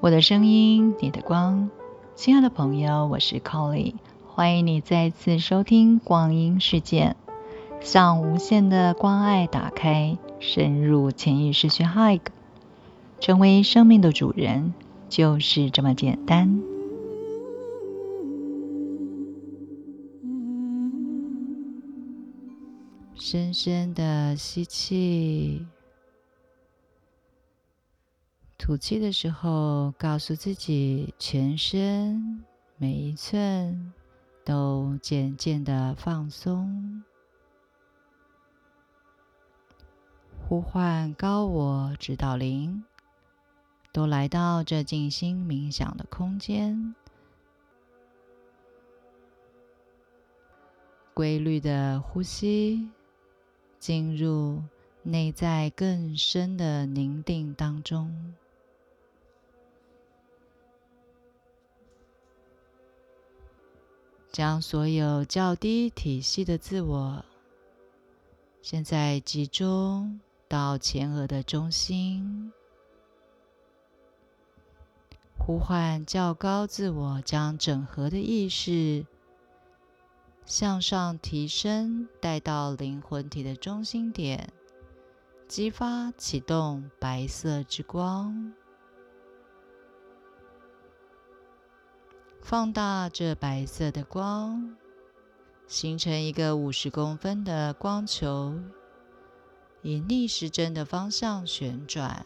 我的声音，你的光，亲爱的朋友，我是 Colly，欢迎你再次收听光阴世界，向无限的关爱打开，深入潜意识去 Hug，成为生命的主人，就是这么简单。深深的吸气。吐气的时候，告诉自己，全身每一寸都渐渐的放松。呼唤高我指导灵，都来到这静心冥想的空间，规律的呼吸，进入内在更深的宁静当中。将所有较低体系的自我，现在集中到前额的中心，呼唤较高自我，将整合的意识向上提升，带到灵魂体的中心点，激发启动白色之光。放大这白色的光，形成一个五十公分的光球，以逆时针的方向旋转，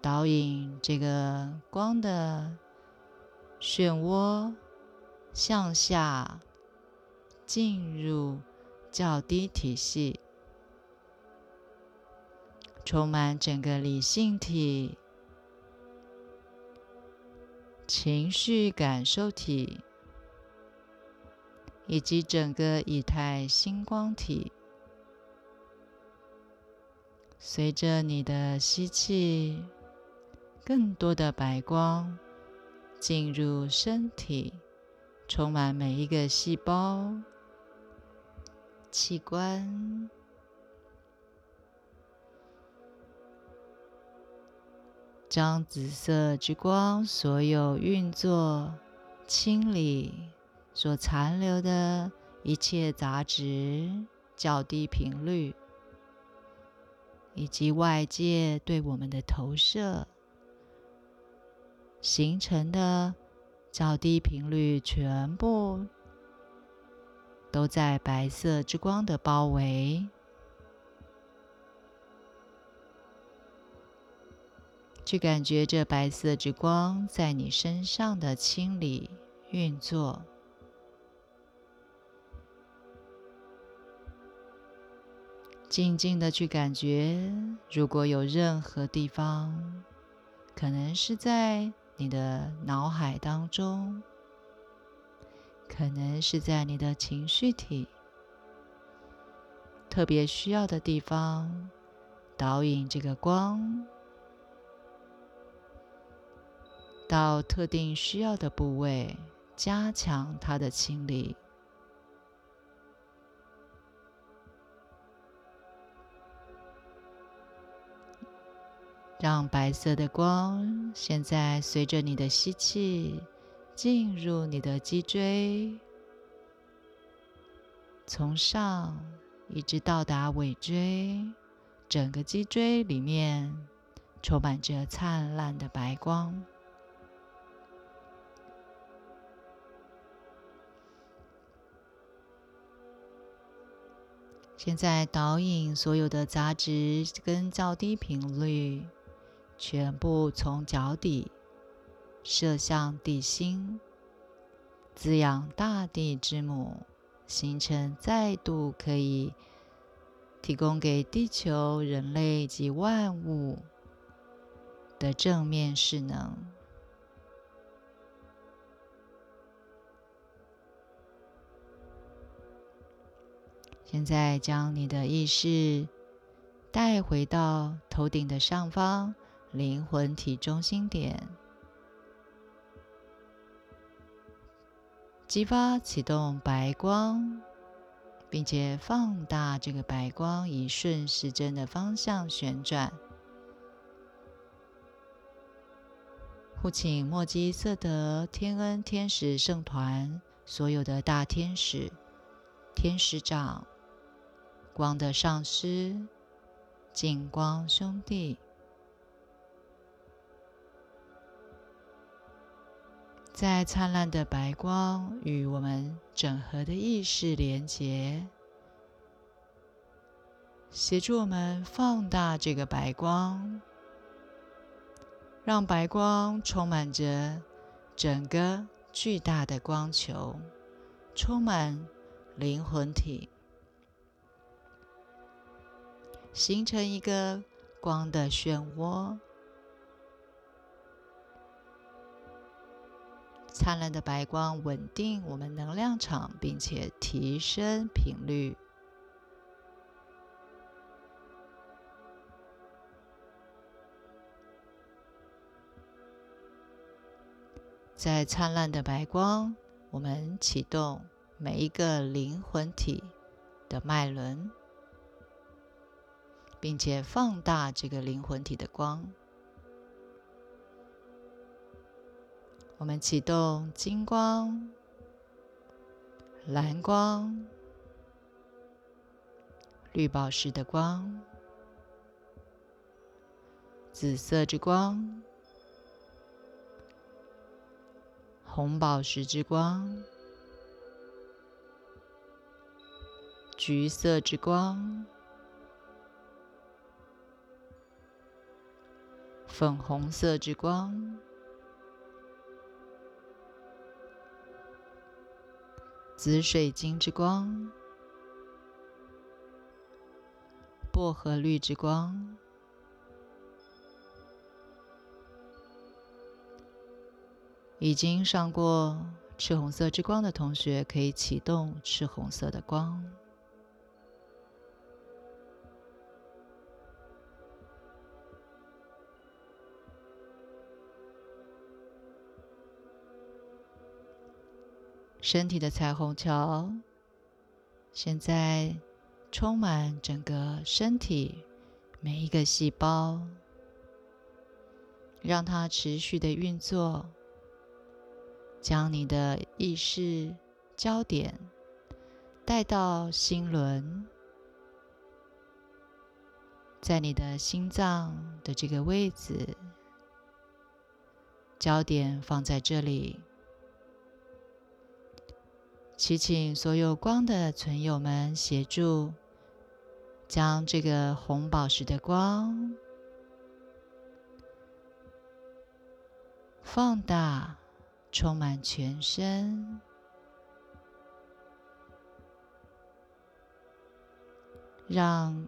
导引这个光的漩涡向下进入较低体系，充满整个理性体。情绪感受体以及整个以太星光体，随着你的吸气，更多的白光进入身体，充满每一个细胞、器官。将紫色之光所有运作、清理所残留的一切杂质、较低频率，以及外界对我们的投射形成的较低频率，全部都在白色之光的包围。去感觉这白色之光在你身上的清理运作，静静的去感觉，如果有任何地方，可能是在你的脑海当中，可能是在你的情绪体，特别需要的地方，导引这个光。到特定需要的部位，加强它的清理，让白色的光现在随着你的吸气进入你的脊椎，从上一直到达尾椎，整个脊椎里面充满着灿烂的白光。现在导引所有的杂质跟较低频率，全部从脚底射向地心，滋养大地之母，形成再度可以提供给地球、人类及万物的正面势能。现在将你的意识带回到头顶的上方，灵魂体中心点，激发启动白光，并且放大这个白光，以顺时针的方向旋转，护请墨基瑟德天恩天使圣团所有的大天使、天使长、光的上师、净光兄弟，在灿烂的白光与我们整合的意识连结，协助我们放大这个白光。让白光充满着整个巨大的光球，充满灵魂体，形成一个光的漩涡。灿烂的白光稳定我们能量场，并且提升频率。在灿烂的白光，我们启动每一个灵魂体的脉轮，并且放大这个灵魂体的光。我们启动金光、蓝光、绿宝石的光、紫色之光。红宝石之光，橘色之光，粉红色之光，紫水晶之光，薄荷绿之光。已经上过赤红色之光的同学，可以启动赤红色的光。身体的彩虹桥，现在充满整个身体每一个细胞，让它持续的运作。将你的意识焦点带到心轮，在你的心脏的这个位置，焦点放在这里。祈请所有光的存友们协助，将这个红宝石的光放大。充满全身，让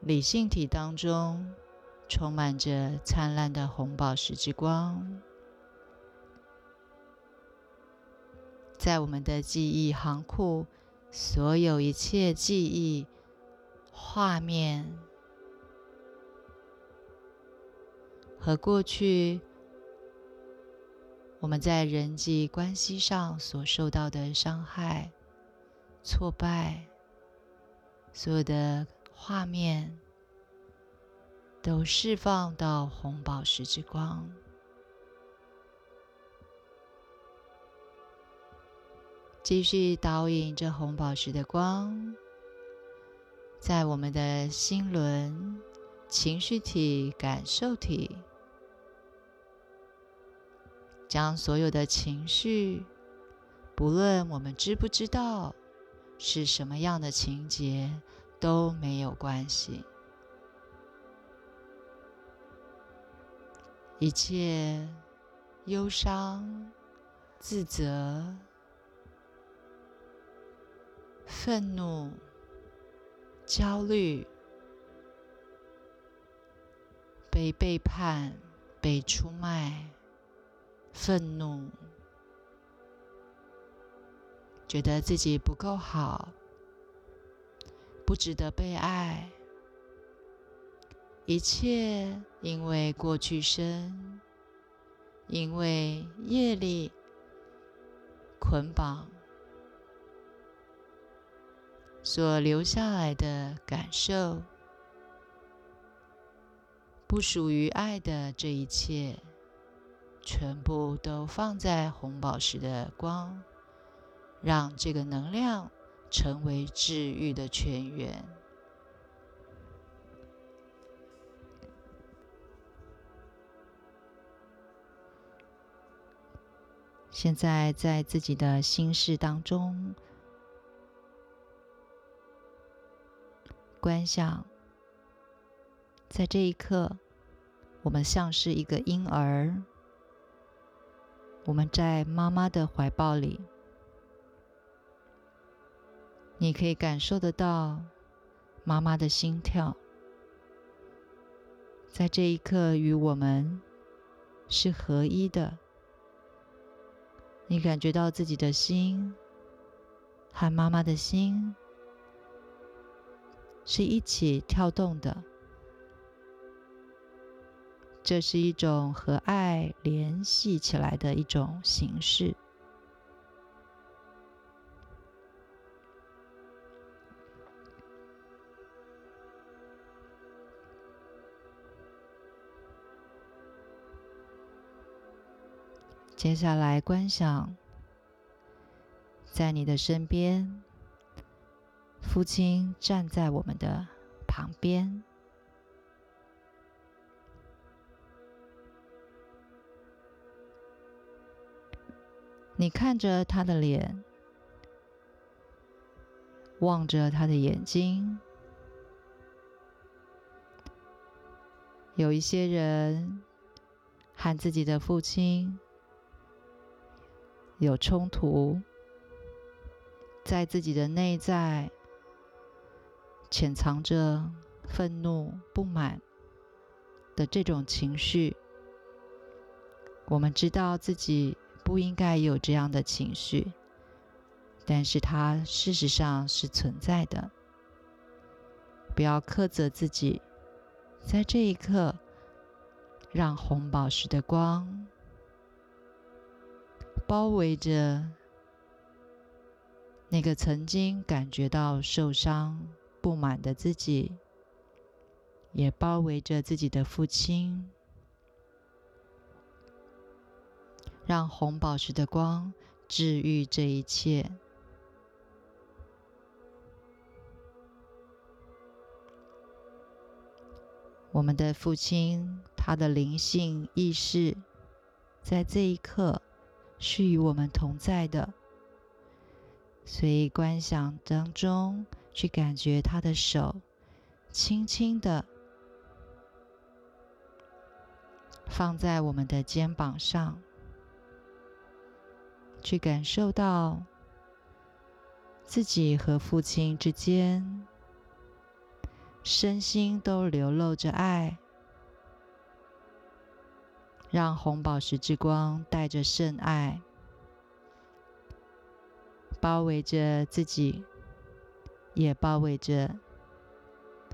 理性体当中充满着灿烂的红宝石之光，在我们的记忆行库，所有一切记忆画面和过去。我们在人际关系上所受到的伤害、挫败，所有的画面都释放到红宝石之光，继续导引这红宝石的光，在我们的心轮、情绪体、感受体。将所有的情绪，不论我们知不知道是什么样的情节，都没有关系。一切忧伤、自责、愤怒、焦虑、被背叛、被出卖。愤怒，觉得自己不够好，不值得被爱，一切因为过去生，因为业力捆绑所留下来的感受，不属于爱的这一切。全部都放在红宝石的光，让这个能量成为治愈的泉源。现在在自己的心事当中观想，在这一刻，我们像是一个婴儿，我们在妈妈的怀抱里，你可以感受得到妈妈的心跳，在这一刻与我们是合一的。你感觉到自己的心和妈妈的心是一起跳动的，这是一种和爱联系起来的一种形式。接下来，观想在你的身边，父亲站在我们的旁边，你看着他的脸，望着他的眼睛。有一些人和自己的父亲。有冲突，在自己的内在潜藏着愤怒、不满的这种情绪。我们知道自己不应该有这样的情绪，但是它事实上是存在的。不要苛责自己，在这一刻，让红宝石的光。包围着那个曾经感觉到受伤、不满的自己，也包围着自己的父亲，让红宝石的光治愈这一切。我们的父亲，他的灵性意识，在这一刻。是与我们同在的，所以观想当中去感觉他的手轻轻的放在我们的肩膀上，去感受到自己和父亲之间身心都流露着爱。让红宝石之光带着圣爱，包围着自己，也包围着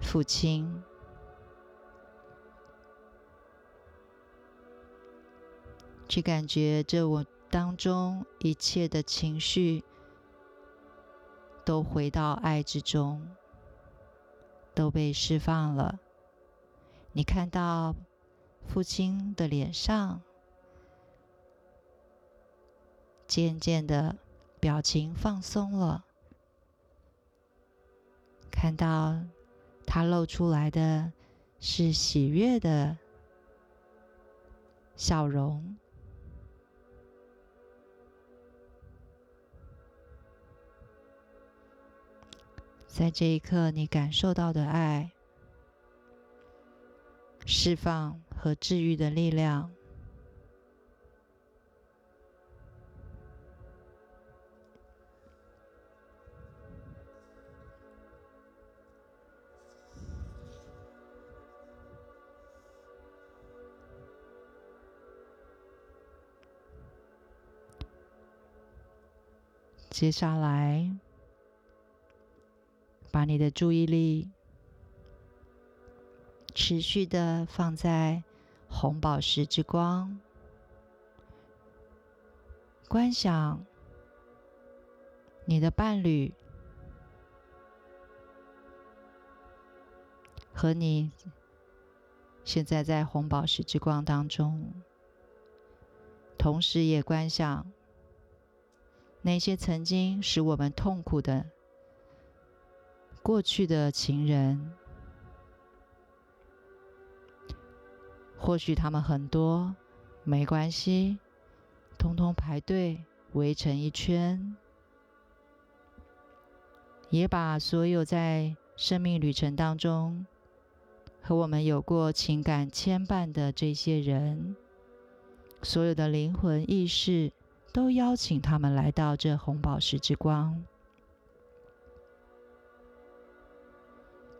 父亲，去感觉这我当中一切的情绪都回到爱之中，都被释放了。你看到。父亲的脸上渐渐的表情放松了，看到他露出来的是喜悦的笑容，在这一刻，你感受到的爱。释放和治愈的力量。接下来，把你的注意力。持续的放在红宝石之光，观想你的伴侣和你现在在红宝石之光当中，同时也观想那些曾经使我们痛苦的过去的情人，或许他们很多，没关系，通通排队围成一圈，也把所有在生命旅程当中和我们有过情感牵绊的这些人。所有的灵魂意识都邀请他们来到这红宝石之光，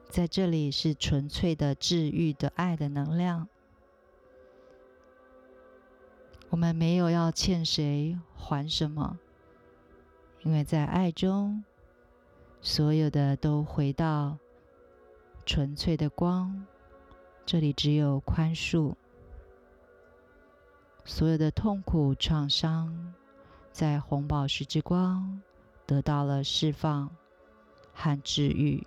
在这里是纯粹的治愈的爱的能量。我们没有要欠谁还什么，因为在爱中，所有的都回到纯粹的光，这里只有宽恕。所有的痛苦创伤，在红宝石之光得到了释放和治愈。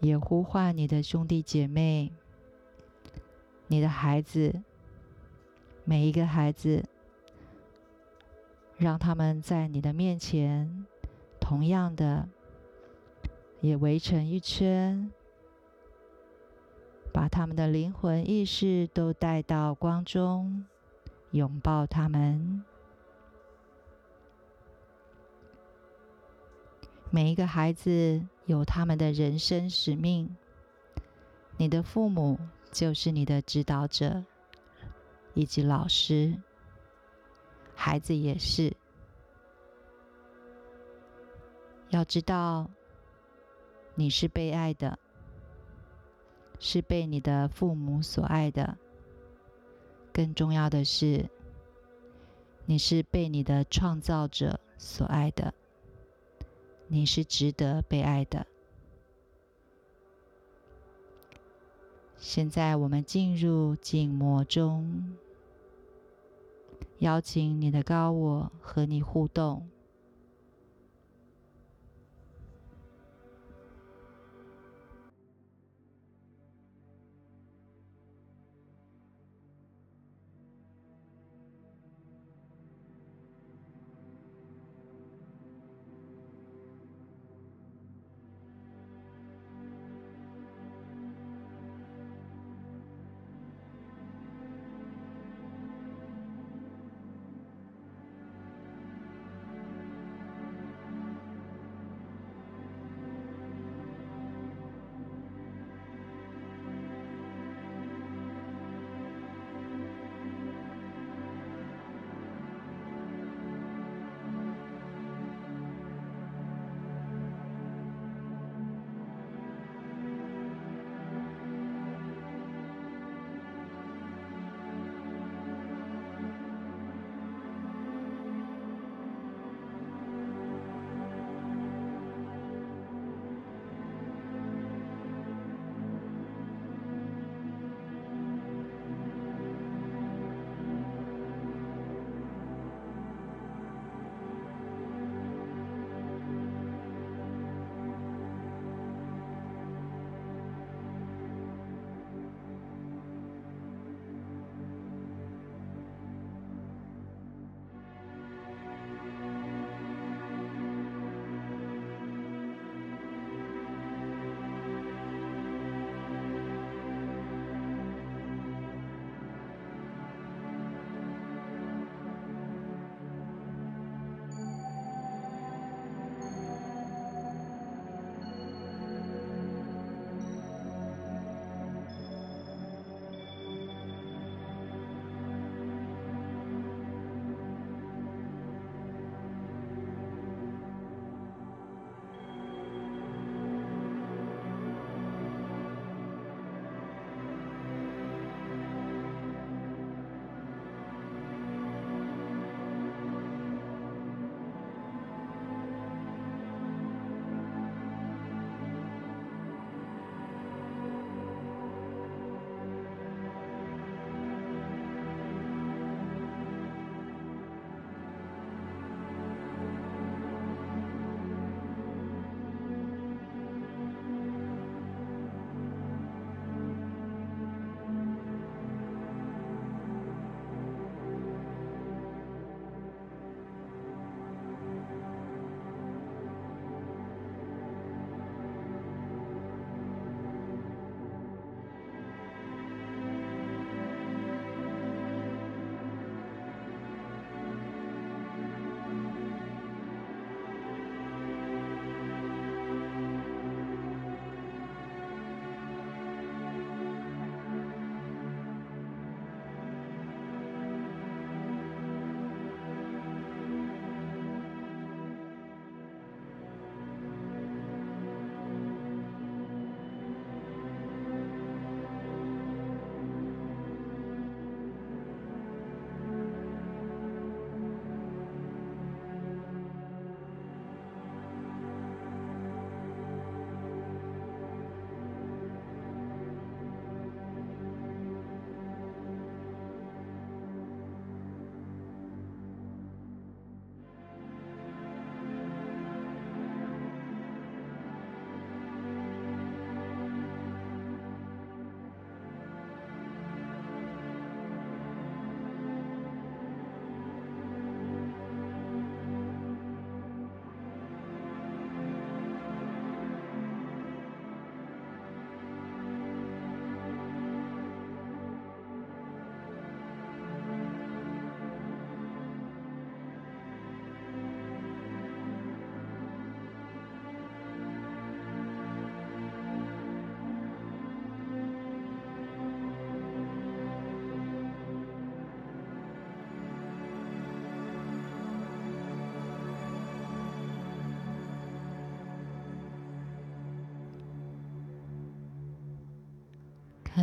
也呼唤你的兄弟姐妹、你的孩子，每一个孩子，让他们在你的面前，同样的也围成一圈。把他们的灵魂意识都带到光中，拥抱他们。每一个孩子有他们的人生使命，你的父母就是你的指导者以及老师，孩子也是。要知道，你是被爱的。是被你的父母所爱的，更重要的是，你是被你的创造者所爱的，你是值得被爱的。现在我们进入静默中，邀请你的高我和你互动。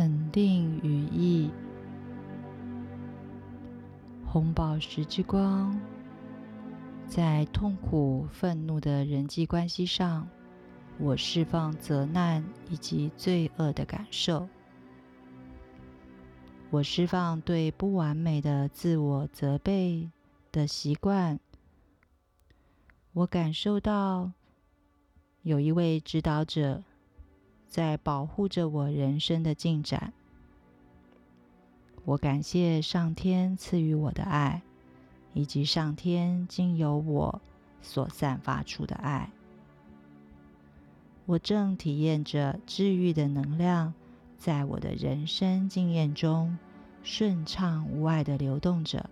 肯定语义。红宝石之光，在痛苦、愤怒的人际关系上，我释放责难以及罪恶的感受。我释放对不完美的自我责备的习惯。我感受到有一位指导者在保护着我人生的进展。我感谢上天赐予我的爱，以及上天经由我所散发出的爱。我正体验着治愈的能量。在我的人生经验中，顺畅无碍的流动着。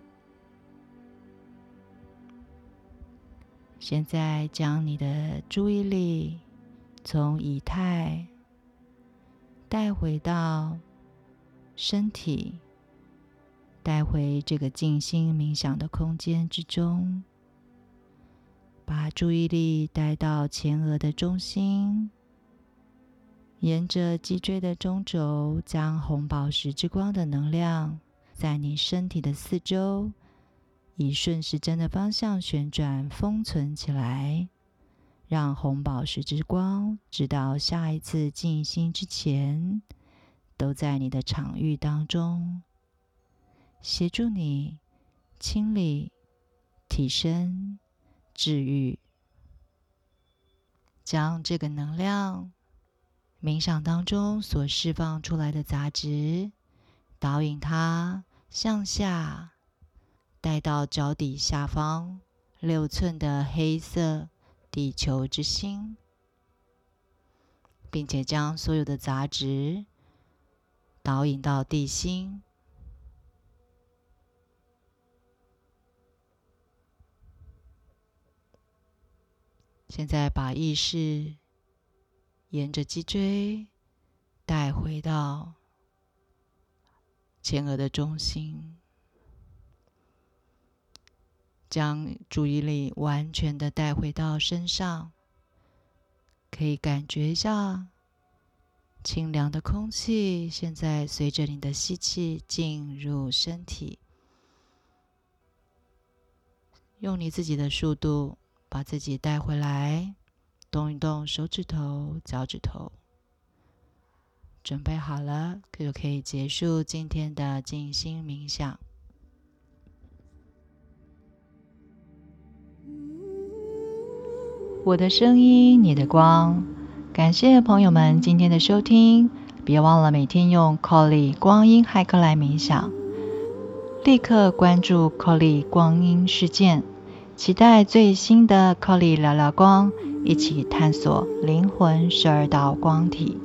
现在，将你的注意力从以太带回到身体，带回这个静心冥想的空间之中，把注意力带到前额的中心。沿着脊椎的中轴，将红宝石之光的能量在你身体的四周以顺时针的方向旋转，封存起来，让红宝石之光直到下一次静心之前，都在你的场域当中，协助你清理、提升、治愈，将这个能量。冥想当中所释放出来的杂质，导引它向下，带到脚底下方六寸的黑色地球之心，并且将所有的杂质导引到地心。现在把意识。沿着脊椎带回到前额的中心，将注意力完全的带回到身上，可以感觉一下清凉的空气。现在随着你的吸气进入身体，用你自己的速度把自己带回来。动一动手指头、脚趾头，准备好了就可以结束今天的静心冥想。我的声音，你的光。感谢朋友们今天的收听，别忘了每天用 Colly 光阴骇客来冥想。立刻关注 Colly 光阴事件，期待最新的 Colly 聊聊光。一起探索灵魂十二道光体。